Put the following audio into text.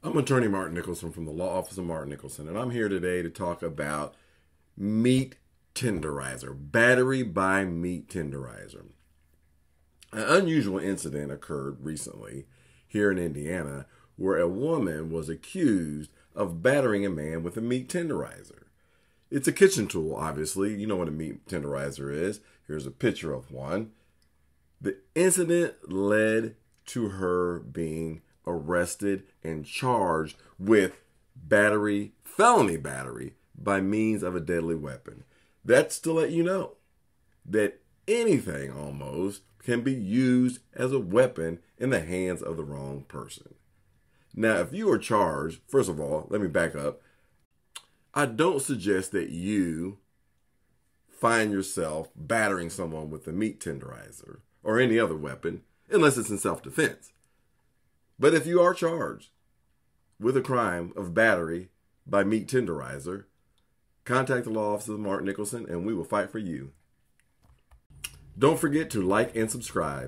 I'm attorney Martin Nicholson from the Law Office of Martin Nicholson, and I'm here today to talk about meat tenderizer, battery by meat tenderizer. An unusual incident occurred recently here in Indiana where a woman was accused of battering a man with a meat tenderizer. It's a kitchen tool, obviously. You know what a meat tenderizer is. Here's a picture of one. The incident led to her being arrested and charged with battery, felony battery, by means of a deadly weapon. That's to let you know that anything almost can be used as a weapon in the hands of the wrong person. Now, if you are charged, first of all, let me back up. I don't suggest that you find yourself battering someone with a meat tenderizer or any other weapon unless it's in self defense. But if you are charged with a crime of battery by meat tenderizer, contact the law office of Martin Nicholson and we will fight for you. Don't forget to like and subscribe.